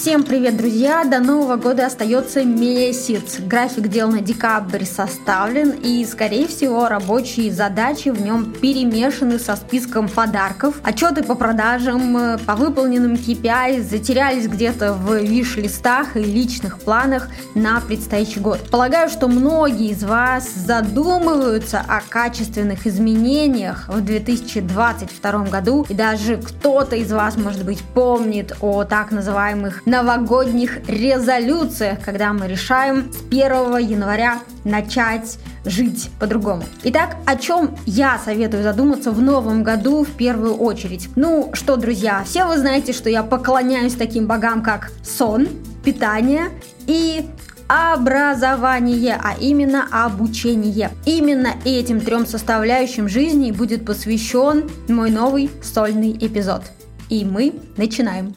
Всем привет, друзья! До Нового года остается месяц. График дел на декабрь составлен, и, скорее всего, рабочие задачи в нем перемешаны со списком подарков. Отчеты по продажам, по выполненным KPI затерялись где-то в виш-листах и личных планах на предстоящий год. Полагаю, что многие из вас задумываются о качественных изменениях в 2022 году, и даже кто-то из вас, может быть, помнит о так называемых новогодних резолюциях, когда мы решаем с 1 января начать жить по-другому. Итак, о чем я советую задуматься в новом году в первую очередь? Ну что, друзья, все вы знаете, что я поклоняюсь таким богам, как сон, питание и образование, а именно обучение. Именно этим трем составляющим жизни будет посвящен мой новый сольный эпизод. И мы начинаем.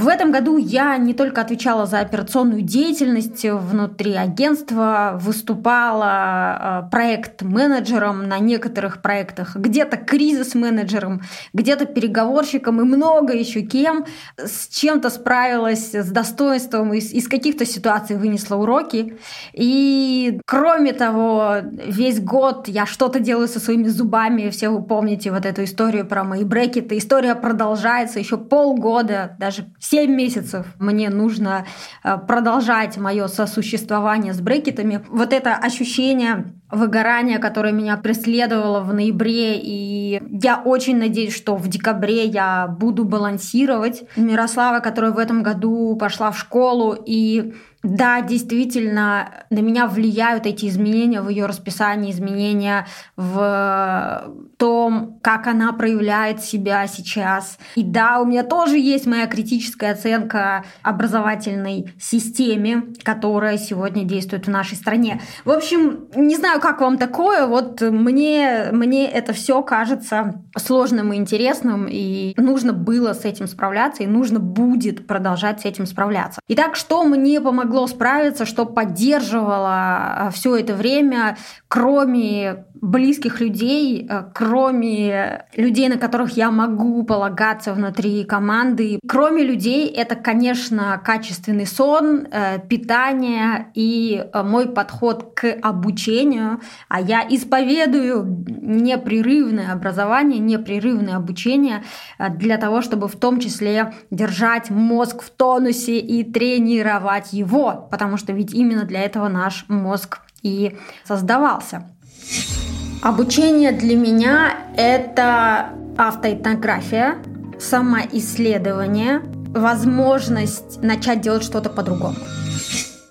В этом году я не только отвечала за операционную деятельность внутри агентства, выступала э, проект-менеджером на некоторых проектах, где-то кризис-менеджером, где-то переговорщиком и много еще кем. С чем-то справилась с достоинством, из, из каких-то ситуаций вынесла уроки. И кроме того, весь год я что-то делаю со своими зубами. Все вы помните вот эту историю про мои брекеты. История продолжается еще полгода, даже 7 месяцев мне нужно э, продолжать мое сосуществование с брекетами. Вот это ощущение выгорания, которое меня преследовало в ноябре, и я очень надеюсь, что в декабре я буду балансировать. Мирослава, которая в этом году пошла в школу и да, действительно, на меня влияют эти изменения в ее расписании, изменения в том, как она проявляет себя сейчас. И да, у меня тоже есть моя критическая оценка образовательной системе, которая сегодня действует в нашей стране. В общем, не знаю, как вам такое, вот мне, мне это все кажется сложным и интересным, и нужно было с этим справляться, и нужно будет продолжать с этим справляться. Итак, что мне помогло помогло справиться, что поддерживало а, все это время, кроме близких людей, э, кроме людей, на которых я могу полагаться внутри команды. Кроме людей, это, конечно, качественный сон, э, питание и э, мой подход к обучению. А я исповедую непрерывное образование, непрерывное обучение для того, чтобы в том числе держать мозг в тонусе и тренировать его, потому что ведь именно для этого наш мозг и создавался. Обучение для меня — это автоэтнография, самоисследование, возможность начать делать что-то по-другому.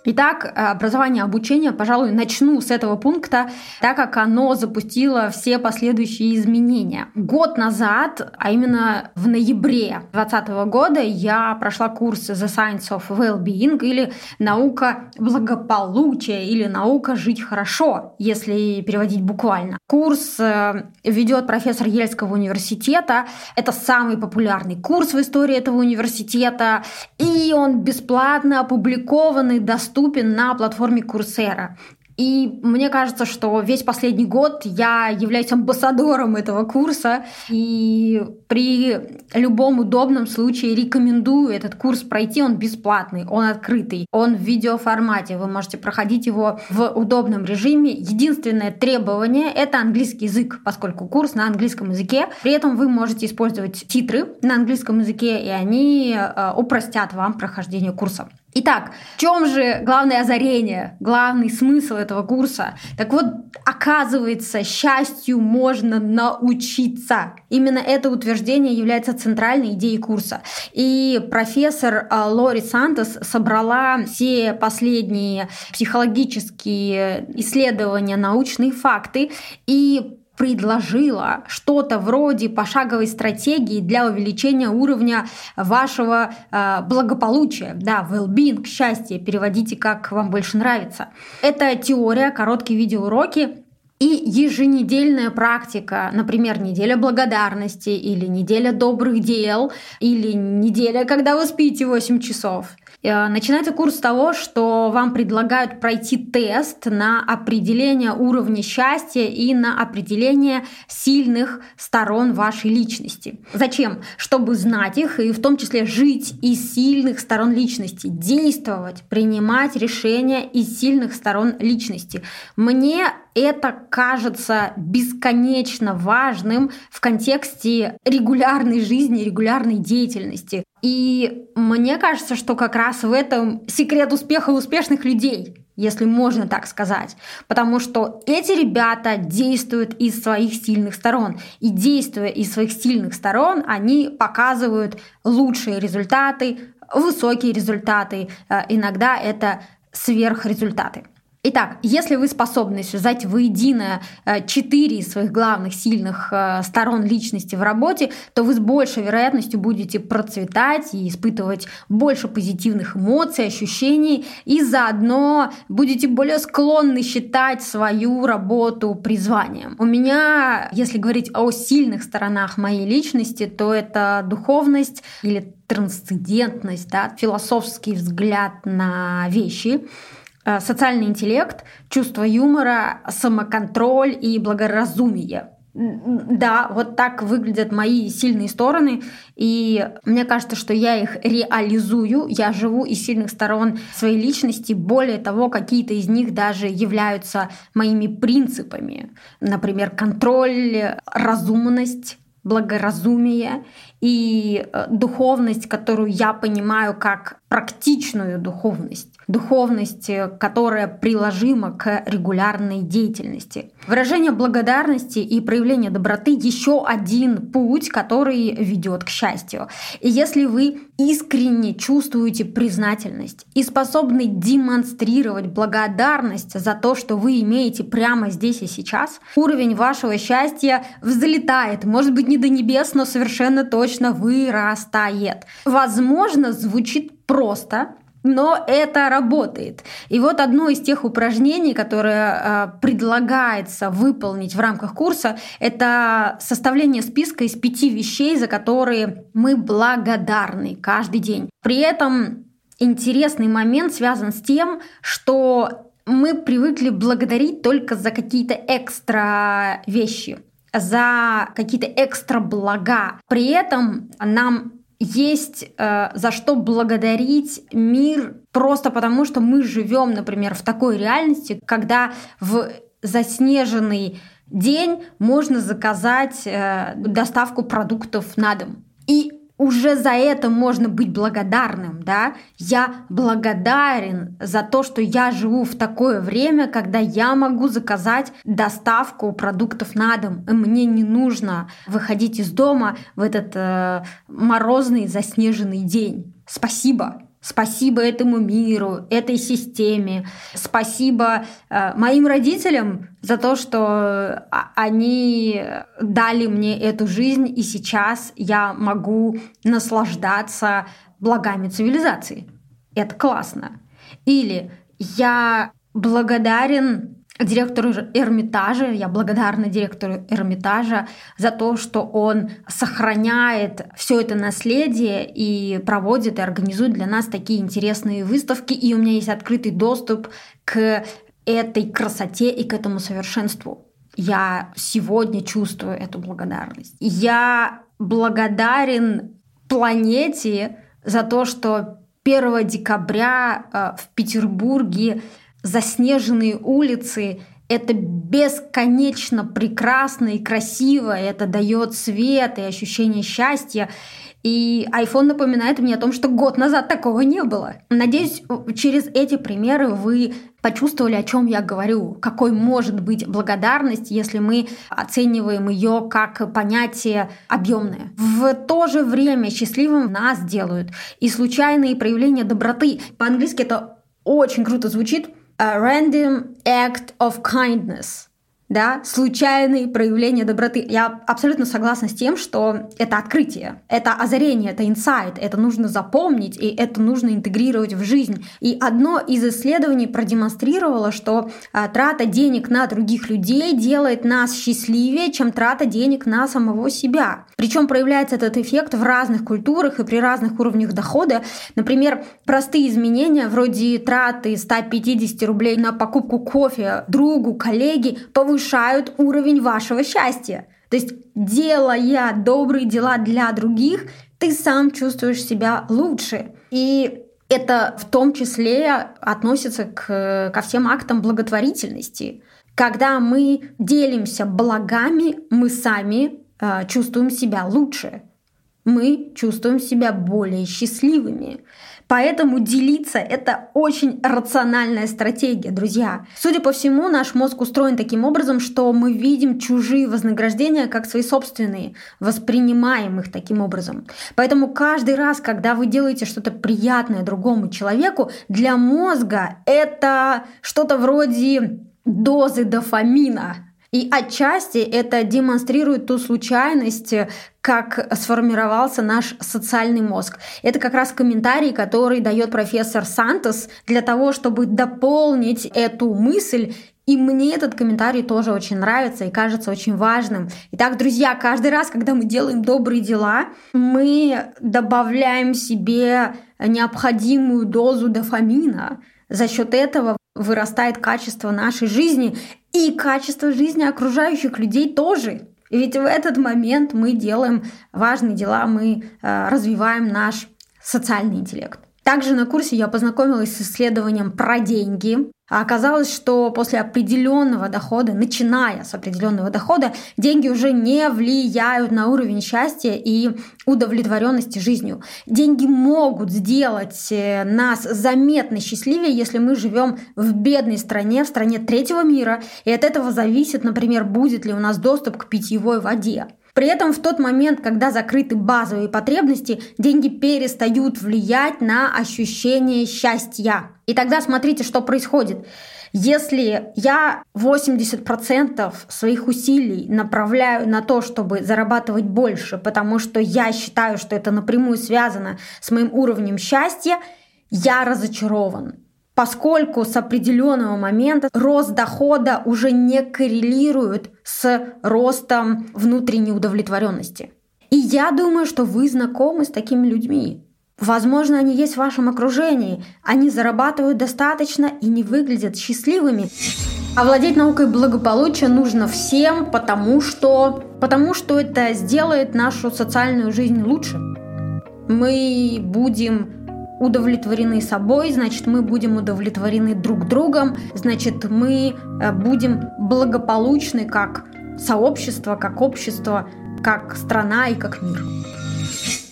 Итак, образование обучение, пожалуй, начну с этого пункта, так как оно запустило все последующие изменения. Год назад, а именно в ноябре 2020 года, я прошла курс The Science of Well-being или наука благополучия или наука жить хорошо, если переводить буквально. Курс э, ведет профессор Ельского университета. Это самый популярный курс в истории этого университета, и он бесплатно опубликованный, доступен доступен на платформе Курсера. И мне кажется, что весь последний год я являюсь амбассадором этого курса. И при любом удобном случае рекомендую этот курс пройти. Он бесплатный, он открытый, он в видеоформате. Вы можете проходить его в удобном режиме. Единственное требование — это английский язык, поскольку курс на английском языке. При этом вы можете использовать титры на английском языке, и они э, упростят вам прохождение курса. Итак, в чем же главное озарение, главный смысл этого курса? Так вот, оказывается, счастью можно научиться. Именно это утверждение является центральной идеей курса. И профессор а, Лори Сантос собрала все последние психологические исследования, научные факты и предложила что-то вроде пошаговой стратегии для увеличения уровня вашего э, благополучия, да, well-being, счастье, переводите как вам больше нравится. Это теория, короткие видеоуроки, и еженедельная практика, например, неделя благодарности или неделя добрых дел, или неделя, когда вы спите 8 часов – Э, начинается курс с того, что вам предлагают пройти тест на определение уровня счастья и на определение сильных сторон вашей личности. Зачем? Чтобы знать их и в том числе жить из сильных сторон личности, действовать, принимать решения из сильных сторон личности. Мне это кажется бесконечно важным в контексте регулярной жизни, регулярной деятельности. И мне кажется, что как раз в этом секрет успеха успешных людей если можно так сказать. Потому что эти ребята действуют из своих сильных сторон. И действуя из своих сильных сторон, они показывают лучшие результаты, высокие результаты. Э, иногда это сверхрезультаты. Итак, если вы способны связать воедино э, четыре своих главных сильных э, сторон личности в работе, то вы с большей вероятностью будете процветать и испытывать больше позитивных эмоций, ощущений, и заодно будете более склонны считать свою работу призванием. У меня, если говорить о сильных сторонах моей личности, то это духовность или трансцендентность, да, философский взгляд на вещи, социальный интеллект, чувство юмора, самоконтроль и благоразумие. Да, вот так выглядят мои сильные стороны, и мне кажется, что я их реализую, я живу из сильных сторон своей личности, более того, какие-то из них даже являются моими принципами. Например, контроль, разумность, благоразумие и э, духовность, которую я понимаю как практичную духовность, духовность, э, которая приложима к регулярной деятельности. Выражение благодарности и проявление доброты еще один путь, который ведет к счастью. И если вы искренне чувствуете признательность и способны демонстрировать благодарность за то, что вы имеете прямо здесь и сейчас, уровень вашего счастья взлетает, может быть не до небес, но совершенно точно вырастает. Возможно, звучит просто, но это работает. И вот одно из тех упражнений, которое э, предлагается выполнить в рамках курса, это составление списка из пяти вещей, за которые мы благодарны каждый день. При этом интересный момент связан с тем, что мы привыкли благодарить только за какие-то экстра вещи за какие-то экстра блага. При этом нам есть э, за что благодарить мир просто потому, что мы живем, например, в такой реальности, когда в заснеженный день можно заказать э, доставку продуктов на дом. И уже за это можно быть благодарным, да? Я благодарен за то, что я живу в такое время, когда я могу заказать доставку продуктов на дом. И мне не нужно выходить из дома в этот э, морозный заснеженный день. Спасибо. Спасибо этому миру, этой системе. Спасибо э, моим родителям за то, что а, они дали мне эту жизнь, и сейчас я могу наслаждаться благами цивилизации. Это классно. Или я благодарен директору Эрмитажа, я благодарна директору Эрмитажа за то, что он сохраняет все это наследие и проводит и организует для нас такие интересные выставки, и у меня есть открытый доступ к этой красоте и к этому совершенству. Я сегодня чувствую эту благодарность. Я благодарен планете за то, что 1 декабря э, в Петербурге заснеженные улицы это бесконечно прекрасно и красиво, это дает свет и ощущение счастья. И iPhone напоминает мне о том, что год назад такого не было. Надеюсь, через эти примеры вы почувствовали, о чем я говорю, какой может быть благодарность, если мы оцениваем ее как понятие объемное. В то же время счастливым нас делают и случайные проявления доброты. По-английски это очень круто звучит a random act of kindness. Да, случайные проявления доброты. Я абсолютно согласна с тем, что это открытие, это озарение, это инсайт, это нужно запомнить, и это нужно интегрировать в жизнь. И одно из исследований продемонстрировало, что а, трата денег на других людей делает нас счастливее, чем трата денег на самого себя. Причем проявляется этот эффект в разных культурах и при разных уровнях дохода. Например, простые изменения вроде траты 150 рублей на покупку кофе другу, коллеге повышают повышают уровень вашего счастья. То есть, делая добрые дела для других, ты сам чувствуешь себя лучше. И это в том числе относится к, ко всем актам благотворительности. Когда мы делимся благами, мы сами э, чувствуем себя лучше. Мы чувствуем себя более счастливыми. Поэтому делиться — это очень рациональная стратегия, друзья. Судя по всему, наш мозг устроен таким образом, что мы видим чужие вознаграждения как свои собственные, воспринимаем их таким образом. Поэтому каждый раз, когда вы делаете что-то приятное другому человеку, для мозга это что-то вроде дозы дофамина, и отчасти это демонстрирует ту случайность, как сформировался наш социальный мозг. Это как раз комментарий, который дает профессор Сантос для того, чтобы дополнить эту мысль и мне этот комментарий тоже очень нравится и кажется очень важным. Итак, друзья, каждый раз, когда мы делаем добрые дела, мы добавляем себе необходимую дозу дофамина. За счет этого вырастает качество нашей жизни и качество жизни окружающих людей тоже. Ведь в этот момент мы делаем важные дела, мы э, развиваем наш социальный интеллект. Также на курсе я познакомилась с исследованием про деньги. А оказалось, что после определенного дохода, начиная с определенного дохода, деньги уже не влияют на уровень счастья и удовлетворенности жизнью. Деньги могут сделать э, нас заметно счастливее, если мы живем в бедной стране, в стране третьего мира, и от этого зависит, например, будет ли у нас доступ к питьевой воде. При этом в тот момент, когда закрыты базовые потребности, деньги перестают влиять на ощущение счастья. И тогда смотрите, что происходит. Если я 80% своих усилий направляю на то, чтобы зарабатывать больше, потому что я считаю, что это напрямую связано с моим уровнем счастья, я разочарован поскольку с определенного момента рост дохода уже не коррелирует с ростом внутренней удовлетворенности. И я думаю, что вы знакомы с такими людьми. Возможно, они есть в вашем окружении, они зарабатывают достаточно и не выглядят счастливыми. Овладеть наукой благополучия нужно всем, потому что, потому что это сделает нашу социальную жизнь лучше. Мы будем удовлетворены собой, значит, мы будем удовлетворены друг другом, значит, мы э, будем благополучны как сообщество, как общество, как страна и как мир.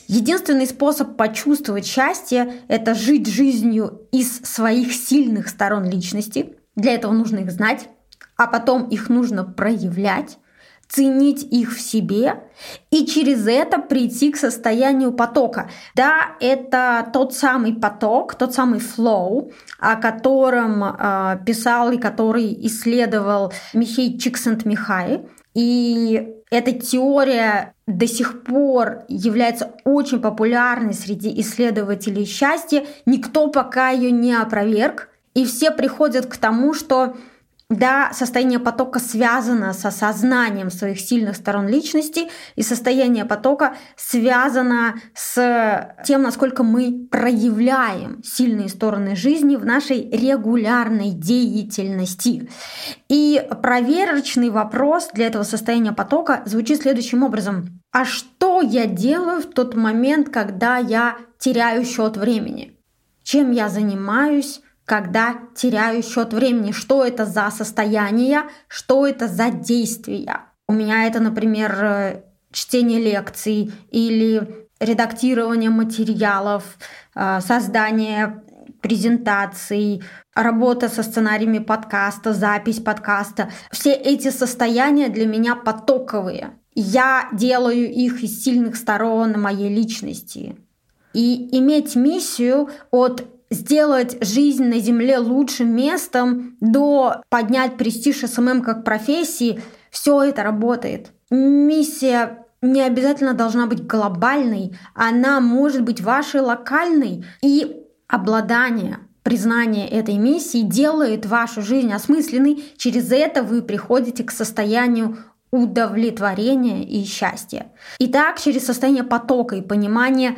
Единственный способ почувствовать счастье – это жить жизнью из своих сильных сторон личности. Для этого нужно их знать, а потом их нужно проявлять ценить их в себе и через это прийти к состоянию потока. Да, это тот самый поток, тот самый flow, о котором э, писал и который исследовал Михей Чиксент-Михай. И эта теория до сих пор является очень популярной среди исследователей счастья. Никто пока ее не опроверг. И все приходят к тому, что да, состояние потока связано с осознанием своих сильных сторон личности, и состояние потока связано с тем, насколько мы проявляем сильные стороны жизни в нашей регулярной деятельности. И проверочный вопрос для этого состояния потока звучит следующим образом. А что я делаю в тот момент, когда я теряю счет времени? Чем я занимаюсь? Когда теряю счет времени, что это за состояние, что это за действия. У меня это, например, э, чтение лекций или редактирование материалов, э, создание презентаций, работа со сценариями подкаста, запись подкаста. Все эти состояния для меня потоковые. Я делаю их из сильных сторон моей личности. И иметь миссию от сделать жизнь на Земле лучшим местом, до поднять престиж SMM как профессии, все это работает. Миссия не обязательно должна быть глобальной, она может быть вашей локальной. И обладание признание этой миссии делает вашу жизнь осмысленной. Через это вы приходите к состоянию удовлетворения и счастья. Итак, через состояние потока и понимания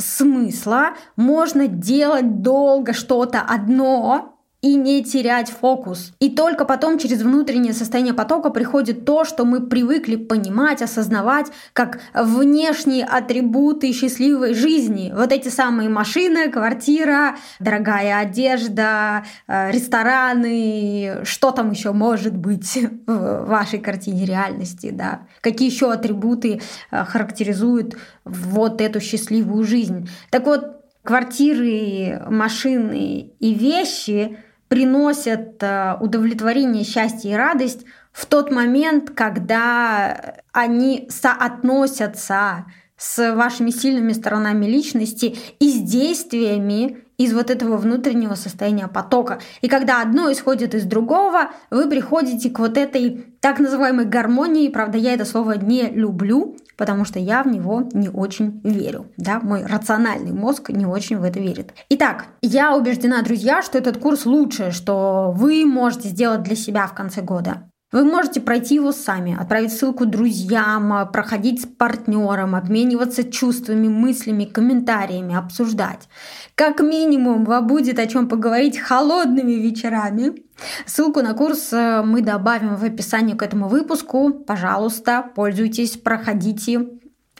смысла можно делать долго что-то одно, и не терять фокус. И только потом через внутреннее состояние потока приходит то, что мы привыкли понимать, осознавать, как внешние атрибуты счастливой жизни. Вот эти самые машины, квартира, дорогая одежда, э, рестораны, что там еще может быть в вашей картине реальности, да? Какие еще атрибуты э, характеризуют вот эту счастливую жизнь? Так вот, квартиры, машины и вещи — приносят э, удовлетворение, счастье и радость в тот момент, когда они соотносятся с вашими сильными сторонами личности и с действиями из вот этого внутреннего состояния потока. И когда одно исходит из другого, вы приходите к вот этой так называемой гармонии. Правда, я это слово не люблю, потому что я в него не очень верю. Да? Мой рациональный мозг не очень в это верит. Итак, я убеждена, друзья, что этот курс лучшее, что вы можете сделать для себя в конце года. Вы можете пройти его сами, отправить ссылку друзьям, проходить с партнером, обмениваться чувствами, мыслями, комментариями, обсуждать. Как минимум, вам будет о чем поговорить холодными вечерами. Ссылку на курс э, мы добавим в описании к этому выпуску. Пожалуйста, пользуйтесь, проходите,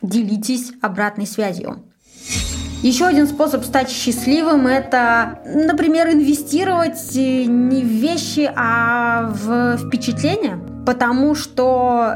делитесь обратной связью. Еще один способ стать счастливым – это, например, инвестировать не в вещи, а в впечатления, потому что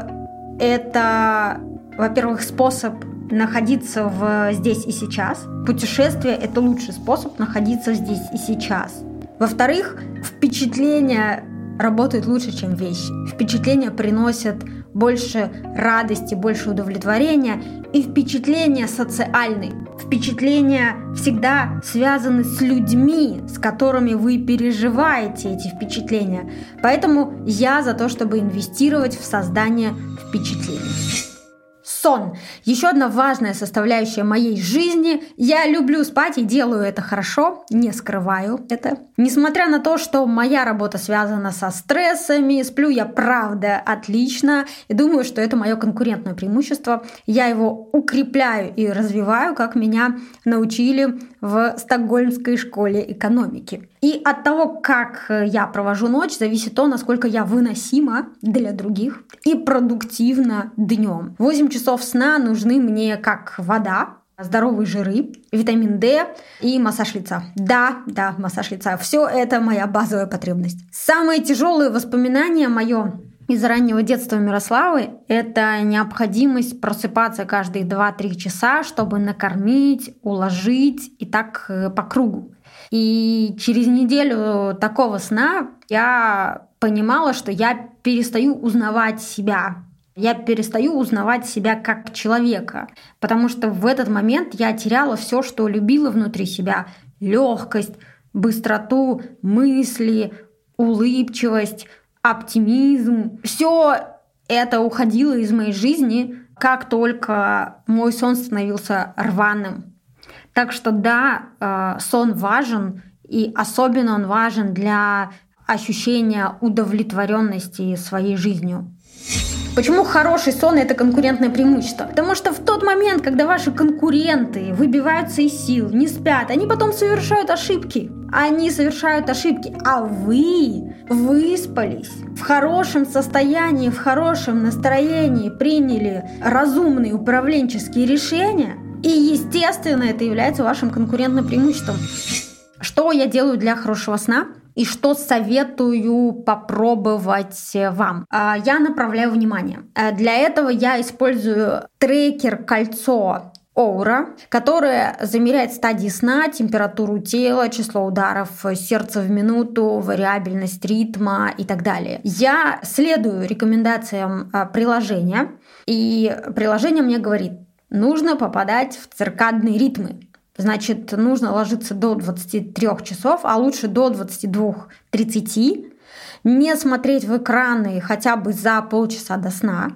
это, во-первых, способ находиться в здесь и сейчас. Путешествие – это лучший способ находиться здесь и сейчас. Во-вторых, впечатления работают лучше, чем вещи. Впечатления приносят больше радости, больше удовлетворения и впечатления социальные. Впечатления всегда связаны с людьми, с которыми вы переживаете эти впечатления. Поэтому я за то, чтобы инвестировать в создание впечатлений сон. Еще одна важная составляющая моей жизни. Я люблю спать и делаю это хорошо, не скрываю это. Несмотря на то, что моя работа связана со стрессами, сплю я правда отлично и думаю, что это мое конкурентное преимущество. Я его укрепляю и развиваю, как меня научили в Стокгольмской школе экономики. И от того, как я провожу ночь, зависит то, насколько я выносима для других и продуктивна днем. 8 часов сна нужны мне как вода, здоровые жиры, витамин D и массаж лица. Да, да, массаж лица. Все это моя базовая потребность. Самые тяжелые воспоминания мое из раннего детства Мирославы – это необходимость просыпаться каждые 2-3 часа, чтобы накормить, уложить и так э, по кругу. И через неделю такого сна я понимала, что я перестаю узнавать себя. Я перестаю узнавать себя как человека, потому что в этот момент я теряла все, что любила внутри себя. Легкость, быстроту мысли, улыбчивость, оптимизм. Все это уходило из моей жизни, как только мой сон становился рваным. Так что да, э, сон важен, и особенно он важен для ощущения удовлетворенности своей жизнью. Почему хороший сон – это конкурентное преимущество? Потому что в тот момент, когда ваши конкуренты выбиваются из сил, не спят, они потом совершают ошибки. Они совершают ошибки, а вы выспались, в хорошем состоянии, в хорошем настроении приняли разумные управленческие решения – и, естественно, это является вашим конкурентным преимуществом. Что я делаю для хорошего сна? И что советую попробовать вам. А, я направляю внимание. А, для этого я использую трекер кольцо Оура, которое замеряет стадии сна, температуру тела, число ударов сердца в минуту, вариабельность ритма и так далее. Я следую рекомендациям приложения, и приложение мне говорит, нужно попадать в циркадные ритмы. Значит, нужно ложиться до 23 часов, а лучше до 22-30. Не смотреть в экраны хотя бы за полчаса до сна.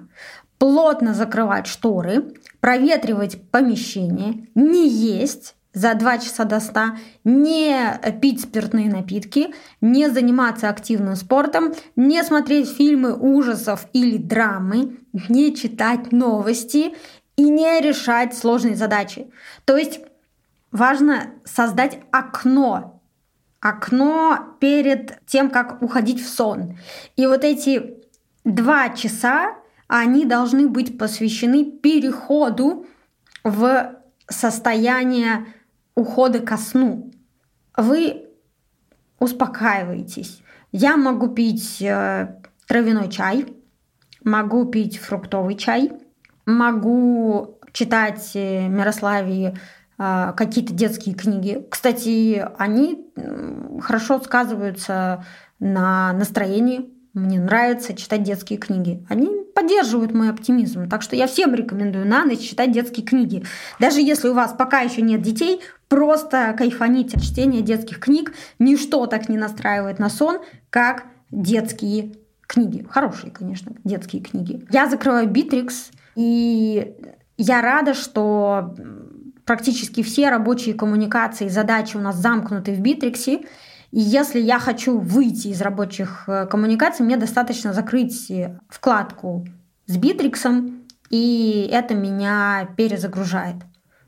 Плотно закрывать шторы, проветривать помещение, не есть за два часа до сна, не пить спиртные напитки, не заниматься активным спортом, не смотреть фильмы ужасов или драмы, не читать новости и не решать сложные задачи. То есть важно создать окно, окно перед тем, как уходить в сон. И вот эти два часа, они должны быть посвящены переходу в состояние ухода ко сну. Вы успокаиваетесь. Я могу пить э, травяной чай, могу пить фруктовый чай, могу читать э, Мирославе какие-то детские книги. Кстати, они хорошо сказываются на настроении. Мне нравится читать детские книги. Они поддерживают мой оптимизм. Так что я всем рекомендую на ночь читать детские книги. Даже если у вас пока еще нет детей, просто кайфаните от чтения детских книг. Ничто так не настраивает на сон, как детские книги. Хорошие, конечно, детские книги. Я закрываю Битрикс, и я рада, что практически все рабочие коммуникации задачи у нас замкнуты в Битриксе. И если я хочу выйти из рабочих э, коммуникаций, мне достаточно закрыть вкладку с Битриксом, и это меня перезагружает.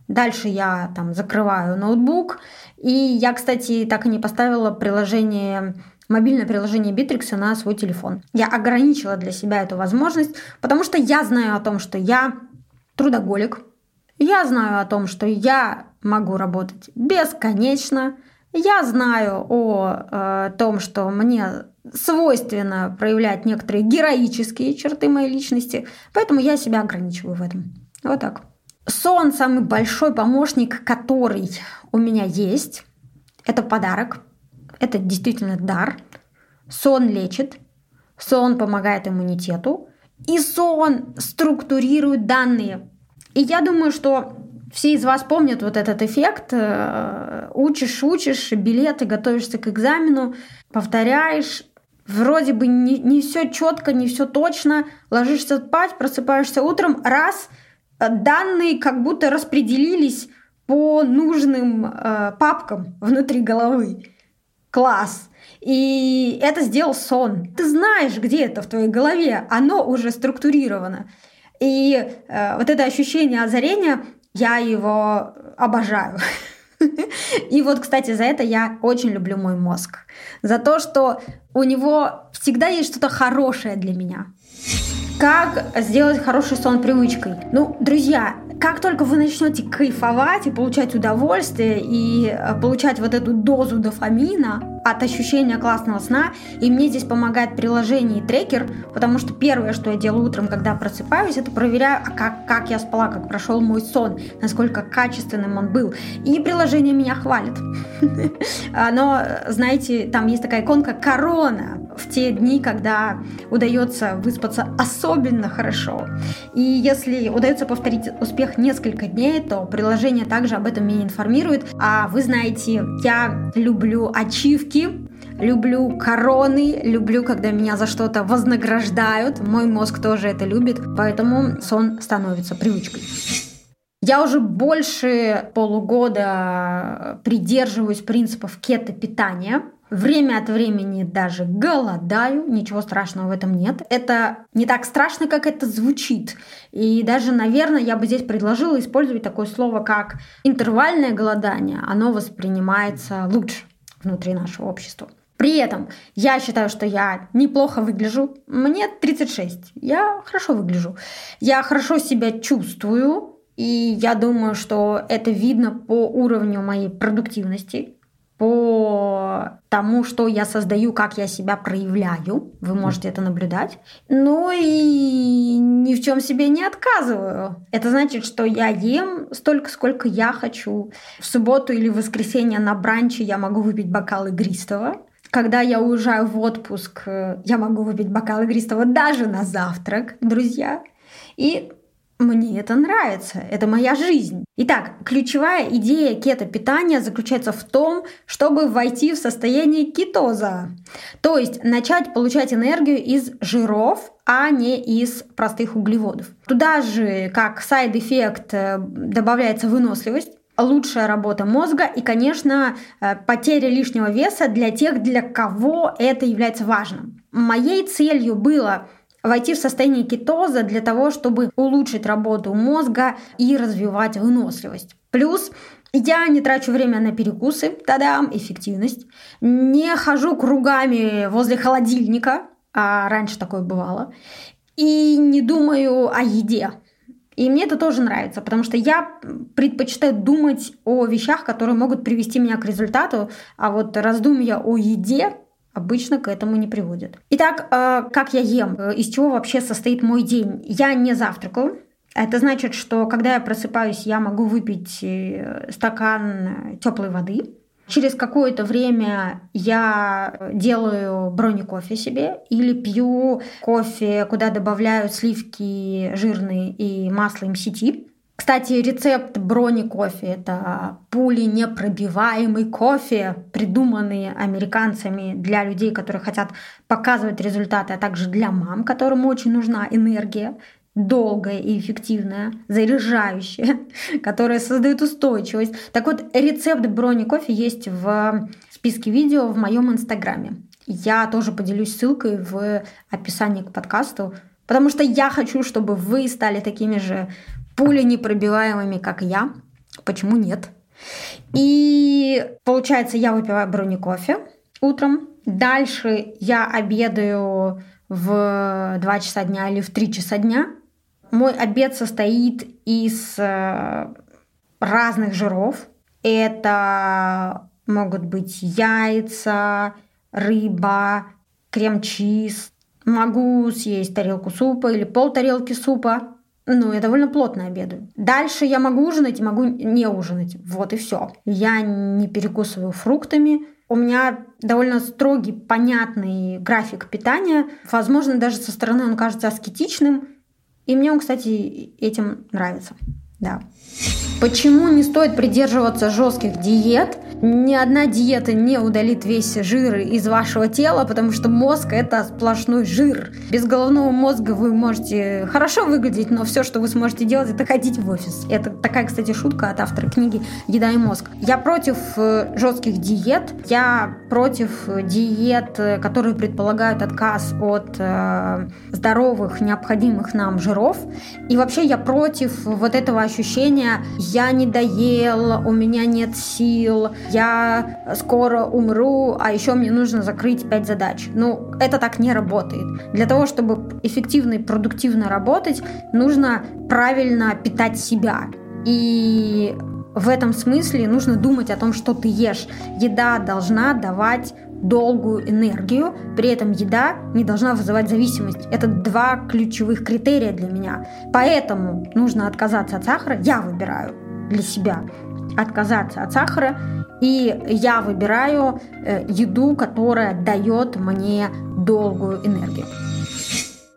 Дальше я там закрываю ноутбук. И я, кстати, так и не поставила приложение мобильное приложение Bittrex на свой телефон. Я ограничила для себя эту возможность, потому что я знаю о том, что я трудоголик. Я знаю о том, что я могу работать бесконечно. Я знаю о э, том, что мне свойственно проявлять некоторые героические черты моей личности, поэтому я себя ограничиваю в этом. Вот так. Сон самый большой помощник, который у меня есть. Это подарок. Это действительно дар. Сон лечит. Сон помогает иммунитету. И сон структурирует данные. И я думаю, что все из вас помнят вот этот эффект. Э, учишь, учишь билеты, готовишься к экзамену, повторяешь. Вроде бы не, не все четко, не все точно. Ложишься спать, просыпаешься утром, раз – Э, данные как будто распределились по нужным э, папкам внутри головы. Класс. И это сделал сон. Ты знаешь, где это в твоей голове, оно уже структурировано. И э, вот это ощущение озарения, я его обожаю. И вот, кстати, за это я очень люблю мой мозг. За то, что у него всегда есть что-то хорошее для меня. Как сделать хороший сон привычкой? Ну, друзья, как только вы начнете кайфовать и получать удовольствие и э, получать вот эту дозу дофамина от ощущения классного сна, и мне здесь помогает приложение и трекер, потому что первое, что я делаю утром, когда просыпаюсь, это проверяю, а как, как я спала, как прошел мой сон, насколько качественным он был. И приложение меня хвалит. Но, знаете, там есть такая иконка «Корона», в те дни, когда удается выспаться особенно хорошо. И если удается повторить успех несколько дней, то приложение также об этом меня информирует. А вы знаете, я люблю ачивки, люблю короны, люблю, когда меня за что-то вознаграждают. Мой мозг тоже это любит, поэтому сон становится привычкой. Я уже больше полугода придерживаюсь принципов кето-питания. Время от времени даже голодаю, ничего страшного в этом нет. Это не так страшно, как это звучит. И даже, наверное, я бы здесь предложила использовать такое слово, как интервальное голодание. Оно воспринимается лучше внутри нашего общества. При этом я считаю, что я неплохо выгляжу. Мне 36. Я хорошо выгляжу. Я хорошо себя чувствую. И я думаю, что это видно по уровню моей продуктивности по тому, что я создаю, как я себя проявляю. Вы можете это наблюдать. Ну и ни в чем себе не отказываю. Это значит, что я ем столько, сколько я хочу. В субботу или в воскресенье на бранче я могу выпить бокал игристого. Когда я уезжаю в отпуск, я могу выпить бокал игристого даже на завтрак, друзья. И мне это нравится, это моя жизнь. Итак, ключевая идея кето-питания заключается в том, чтобы войти в состояние кетоза. То есть начать получать энергию из жиров, а не из простых углеводов. Туда же, как side effect, э, добавляется выносливость, лучшая работа мозга и, конечно, э, потеря лишнего веса для тех, для кого это является важным. Моей целью было войти в состояние кетоза для того, чтобы улучшить работу мозга и развивать выносливость. Плюс я не трачу время на перекусы, тогда эффективность. Не хожу кругами возле холодильника, а раньше такое бывало. И не думаю о еде. И мне это тоже нравится, потому что я предпочитаю думать о вещах, которые могут привести меня к результату, а вот раздумья о еде обычно к этому не приводят. Итак, э, как я ем? Э, из чего вообще состоит мой день? Я не завтракаю. Это значит, что когда я просыпаюсь, я могу выпить э, стакан теплой воды. Через какое-то время я делаю брони кофе себе или пью кофе, куда добавляю сливки жирные и масло MCT. Кстати, рецепт брони кофе – это пули непробиваемый кофе, придуманный американцами для людей, которые хотят показывать результаты, а также для мам, которым очень нужна энергия долгая и эффективная, заряжающая, которая создает устойчивость. Так вот, рецепт брони кофе есть в списке видео в моем инстаграме. Я тоже поделюсь ссылкой в описании к подкасту, потому что я хочу, чтобы вы стали такими же пули непробиваемыми, как я. Почему нет? И получается, я выпиваю брони кофе утром. Дальше я обедаю в 2 часа дня или в 3 часа дня. Мой обед состоит из э, разных жиров. Это могут быть яйца, рыба, крем-чиз. Могу съесть тарелку супа или пол тарелки супа. Ну, я довольно плотно обедаю. Дальше я могу ужинать могу не ужинать. Вот и все. Я не перекусываю фруктами. У меня довольно строгий, понятный график питания. Возможно, даже со стороны он кажется аскетичным. И мне он, кстати, этим нравится. Да. Почему не стоит придерживаться жестких диет? Ни одна диета не удалит весь жир из вашего тела, потому что мозг это сплошной жир. Без головного мозга вы можете хорошо выглядеть, но все, что вы сможете делать, это ходить в офис. Это такая, кстати, шутка от автора книги «Еда и мозг». Я против э, жестких диет. Я против диет, которые предполагают отказ от э, здоровых, необходимых нам жиров. И вообще я против вот этого ощущения «я не доел», «у меня нет сил», я скоро умру, а еще мне нужно закрыть пять задач. Ну, это так не работает. Для того, чтобы эффективно и продуктивно работать, нужно правильно питать себя. И в этом смысле нужно думать о том, что ты ешь. Еда должна давать долгую энергию, при этом еда не должна вызывать зависимость. Это два ключевых критерия для меня. Поэтому нужно отказаться от сахара. Я выбираю для себя отказаться от сахара и я выбираю э, еду, которая дает мне долгую энергию.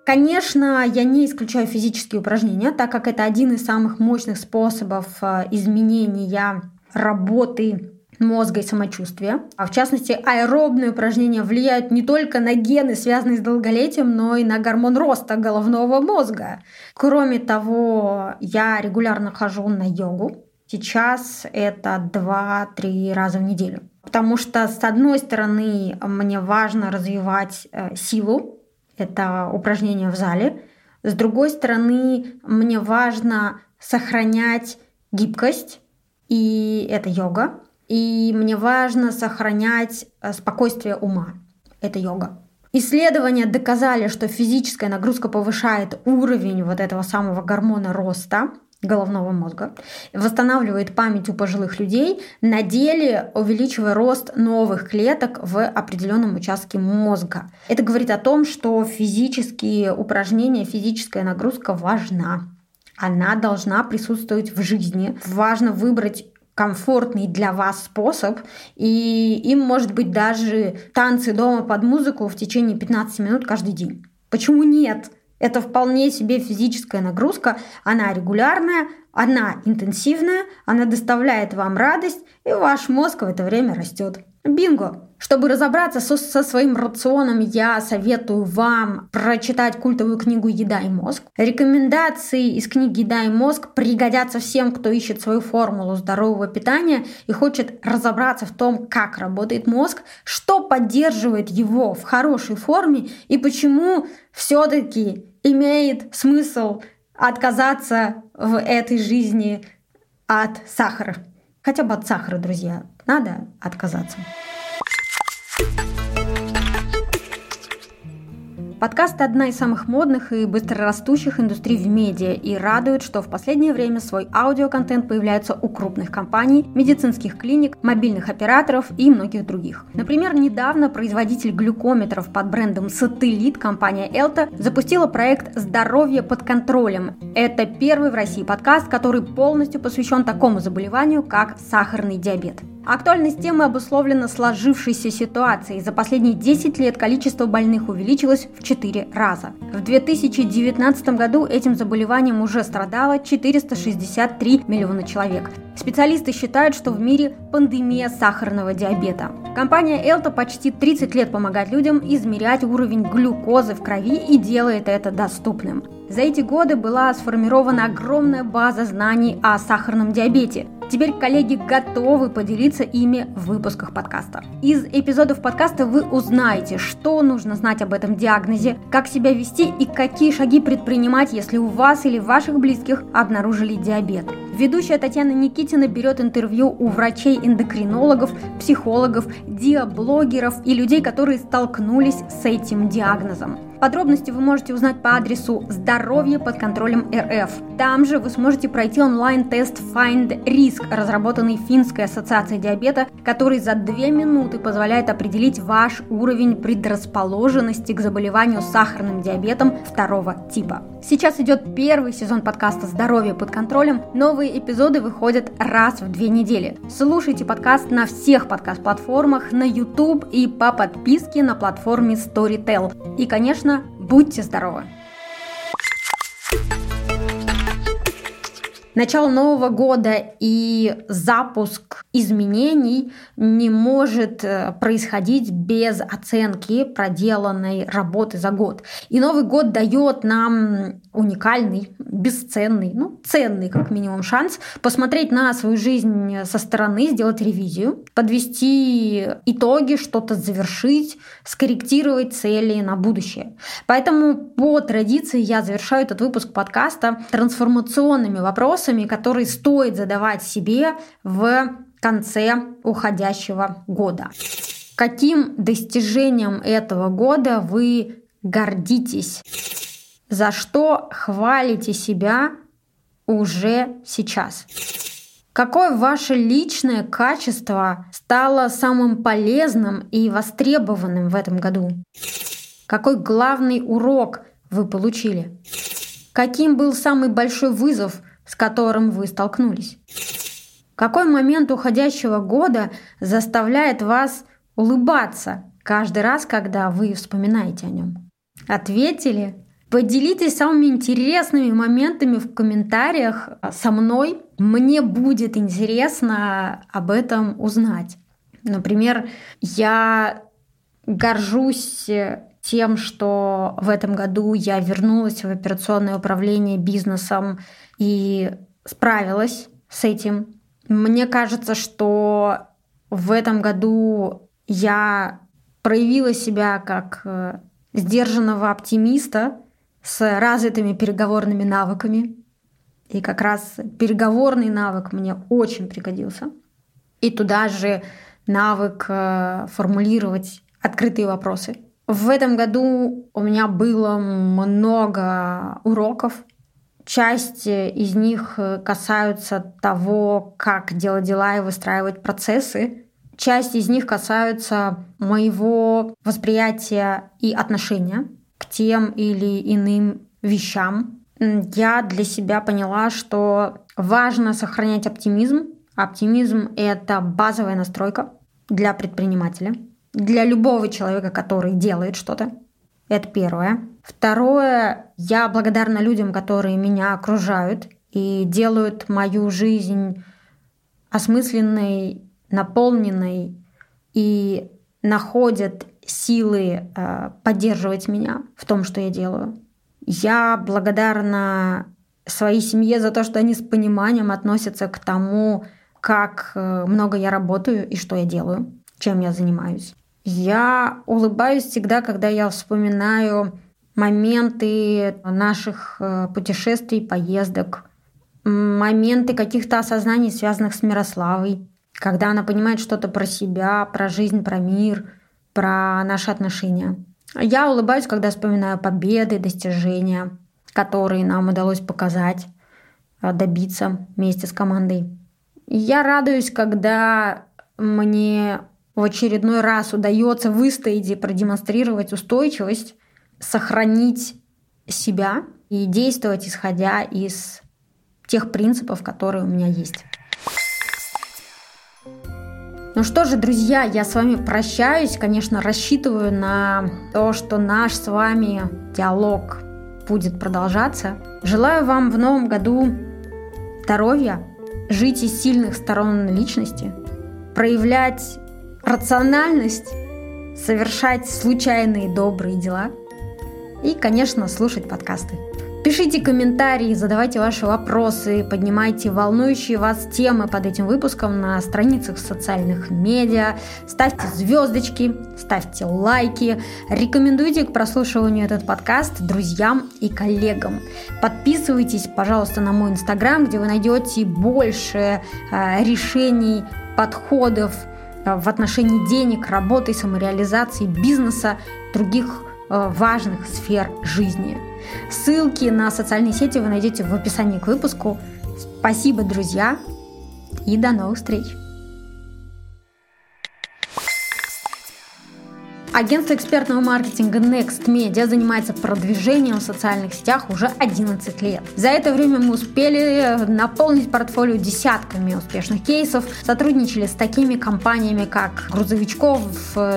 Конечно, я не исключаю физические упражнения, так как это один из самых мощных способов э, изменения работы мозга и самочувствия. А в частности, аэробные упражнения влияют не только на гены, связанные с долголетием, но и на гормон роста головного мозга. Кроме того, я регулярно хожу на йогу. Сейчас это 2-3 раза в неделю. Потому что, с одной стороны, мне важно развивать э, силу, это упражнение в зале. С другой стороны, мне важно сохранять гибкость, и это йога. И мне важно сохранять э, спокойствие ума, это йога. Исследования доказали, что физическая нагрузка повышает уровень вот этого самого гормона роста, головного мозга, восстанавливает память у пожилых людей, на деле увеличивая рост новых клеток в определенном участке мозга. Это говорит о том, что физические упражнения, физическая нагрузка важна. Она должна присутствовать в жизни. Важно выбрать комфортный для вас способ, и им может быть даже танцы дома под музыку в течение 15 минут каждый день. Почему нет? Это вполне себе физическая нагрузка, она регулярная, она интенсивная, она доставляет вам радость, и ваш мозг в это время растет. Бинго! Чтобы разобраться со, со своим рационом, я советую вам прочитать культовую книгу «Еда и мозг». Рекомендации из книги «Еда и мозг» пригодятся всем, кто ищет свою формулу здорового питания и хочет разобраться в том, как работает мозг, что поддерживает его в хорошей форме и почему все-таки имеет смысл отказаться в этой жизни от сахара. Хотя бы от сахара, друзья. Надо отказаться. Подкаст – одна из самых модных и быстрорастущих индустрий в медиа и радует, что в последнее время свой аудиоконтент появляется у крупных компаний, медицинских клиник, мобильных операторов и многих других. Например, недавно производитель глюкометров под брендом Сателлит, компания Элта, запустила проект «Здоровье под контролем». Это первый в России подкаст, который полностью посвящен такому заболеванию, как сахарный диабет. Актуальность темы обусловлена сложившейся ситуацией. За последние 10 лет количество больных увеличилось в 4 раза. В 2019 году этим заболеванием уже страдало 463 миллиона человек. Специалисты считают, что в мире пандемия сахарного диабета. Компания Элта почти 30 лет помогает людям измерять уровень глюкозы в крови и делает это доступным. За эти годы была сформирована огромная база знаний о сахарном диабете. Теперь коллеги готовы поделиться ими в выпусках подкаста. Из эпизодов подкаста вы узнаете, что нужно знать об этом диагнозе, как себя вести и какие шаги предпринимать, если у вас или ваших близких обнаружили диабет. Ведущая Татьяна Никитина берет интервью у врачей-эндокринологов, психологов, диаблогеров и людей, которые столкнулись с этим диагнозом. Подробности вы можете узнать по адресу «Здоровье под контролем РФ». Там же вы сможете пройти онлайн-тест Find Risk, разработанный Финской ассоциацией диабета, который за две минуты позволяет определить ваш уровень предрасположенности к заболеванию сахарным диабетом второго типа. Сейчас идет первый сезон подкаста «Здоровье под контролем». Новые эпизоды выходят раз в две недели. Слушайте подкаст на всех подкаст-платформах, на YouTube и по подписке на платформе Storytel. И, конечно, будьте здоровы! Начало Нового года и запуск изменений не может э, происходить без оценки проделанной работы за год. И Новый год дает нам уникальный, бесценный, ну, ценный как минимум шанс посмотреть на свою жизнь со стороны, сделать ревизию, подвести итоги, что-то завершить, скорректировать цели на будущее. Поэтому по традиции я завершаю этот выпуск подкаста трансформационными вопросами, вопросами, которые стоит задавать себе в конце уходящего года. Каким достижением этого года вы гордитесь? За что хвалите себя уже сейчас? Какое ваше личное качество стало самым полезным и востребованным в этом году? Какой главный урок вы получили? Каким был самый большой вызов, с которым вы столкнулись? Какой момент уходящего года заставляет вас улыбаться каждый раз, когда вы вспоминаете о нем? Ответили? Поделитесь самыми интересными моментами в комментариях со мной. Мне будет интересно об этом узнать. Например, я горжусь тем, что в этом году я вернулась в операционное управление бизнесом и справилась с этим. Мне кажется, что в этом году я проявила себя как э, сдержанного оптимиста с развитыми переговорными навыками. И как раз переговорный навык мне очень пригодился. И туда же навык э, формулировать открытые вопросы. В этом году у меня было много уроков, Часть э, из них э, касаются того, как делать дела и выстраивать процессы. Часть из них касаются моего восприятия и отношения к тем или иным вещам. Я для себя поняла, что важно сохранять оптимизм. Оптимизм — это базовая настройка для предпринимателя, для любого человека, который делает что-то. Это первое. Второе, я благодарна людям, которые меня окружают и делают мою жизнь осмысленной, наполненной и находят силы э, поддерживать меня в том, что я делаю. Я благодарна своей семье за то, что они с пониманием относятся к тому, как э, много я работаю и что я делаю, чем я занимаюсь. Я улыбаюсь всегда, когда я вспоминаю моменты наших э, путешествий, поездок, моменты каких-то осознаний, связанных с Мирославой, когда она понимает что-то про себя, про жизнь, про мир, про наши отношения. Я улыбаюсь, когда вспоминаю победы, достижения, которые нам удалось показать, э, добиться вместе с командой. Я радуюсь, когда мне в очередной раз удается выстоять и продемонстрировать устойчивость, сохранить себя и действовать исходя из тех принципов, которые у меня есть. Ну что же, друзья, я с вами прощаюсь. Конечно, рассчитываю на то, что наш с вами диалог будет продолжаться. Желаю вам в новом году здоровья, жить из сильных сторон личности, проявлять рациональность, совершать случайные добрые дела и, конечно, слушать подкасты. Пишите комментарии, задавайте ваши вопросы, поднимайте волнующие вас темы под этим выпуском на страницах социальных медиа, ставьте звездочки, ставьте лайки, рекомендуйте к прослушиванию этот подкаст друзьям и коллегам. Подписывайтесь, пожалуйста, на мой инстаграм, где вы найдете больше э, решений, подходов в отношении денег, работы, самореализации, бизнеса, других э, важных сфер жизни. Ссылки на социальные сети вы найдете в описании к выпуску. Спасибо, друзья, и до новых встреч! Агентство экспертного маркетинга Next Media занимается продвижением в социальных сетях уже 11 лет. За это время мы успели наполнить портфолио десятками успешных кейсов, сотрудничали с такими компаниями, как Грузовичков,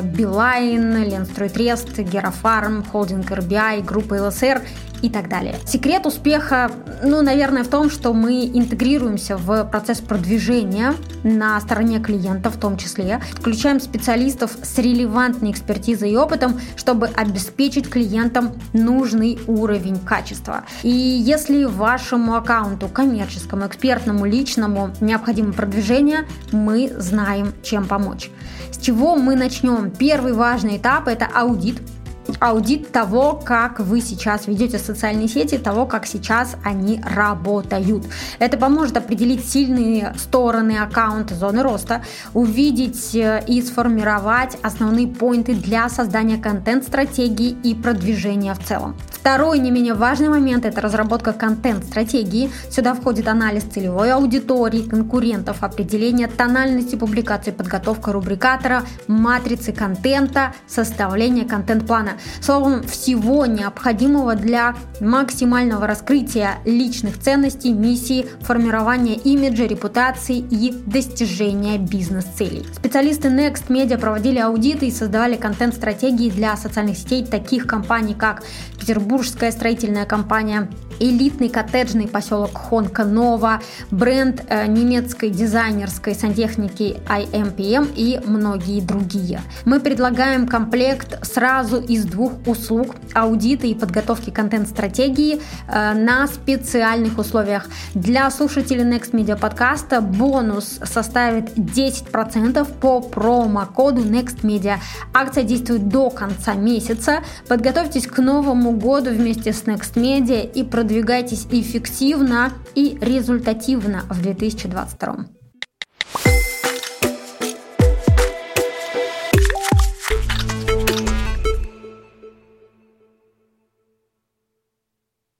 Билайн, Ленстройтрест, Герафарм, Холдинг РБИ, группа ЛСР и так далее. Секрет успеха, ну, наверное, в том, что мы интегрируемся в процесс продвижения на стороне клиента в том числе, включаем специалистов с релевантной экспертизой и опытом, чтобы обеспечить клиентам нужный уровень качества. И если вашему аккаунту, коммерческому, экспертному, личному необходимо продвижение, мы знаем, чем помочь. С чего мы начнем? Первый важный этап – это аудит аудит того, как вы сейчас ведете социальные сети, того, как сейчас они работают. Это поможет определить сильные стороны аккаунта зоны роста, увидеть э, и сформировать основные поинты для создания контент-стратегии и продвижения в целом. Второй не менее важный момент – это разработка контент-стратегии. Сюда входит анализ целевой аудитории, конкурентов, определение тональности публикации, подготовка рубрикатора, матрицы контента, составление контент-плана. Словом, всего необходимого для максимального раскрытия личных ценностей, миссии, формирования имиджа, репутации и достижения бизнес-целей. Специалисты Next Media проводили аудиты и создавали контент-стратегии для социальных сетей таких компаний, как Петербургская строительная компания элитный коттеджный поселок Хонка Нова, бренд э, немецкой дизайнерской сантехники IMPM и многие другие. Мы предлагаем комплект сразу из двух услуг аудита и подготовки контент-стратегии э, на специальных условиях. Для слушателей Next Media подкаста бонус составит 10% по промокоду Next Media. Акция действует до конца месяца. Подготовьтесь к Новому году вместе с Next Media и продвигайтесь эффективно и результативно в 2022.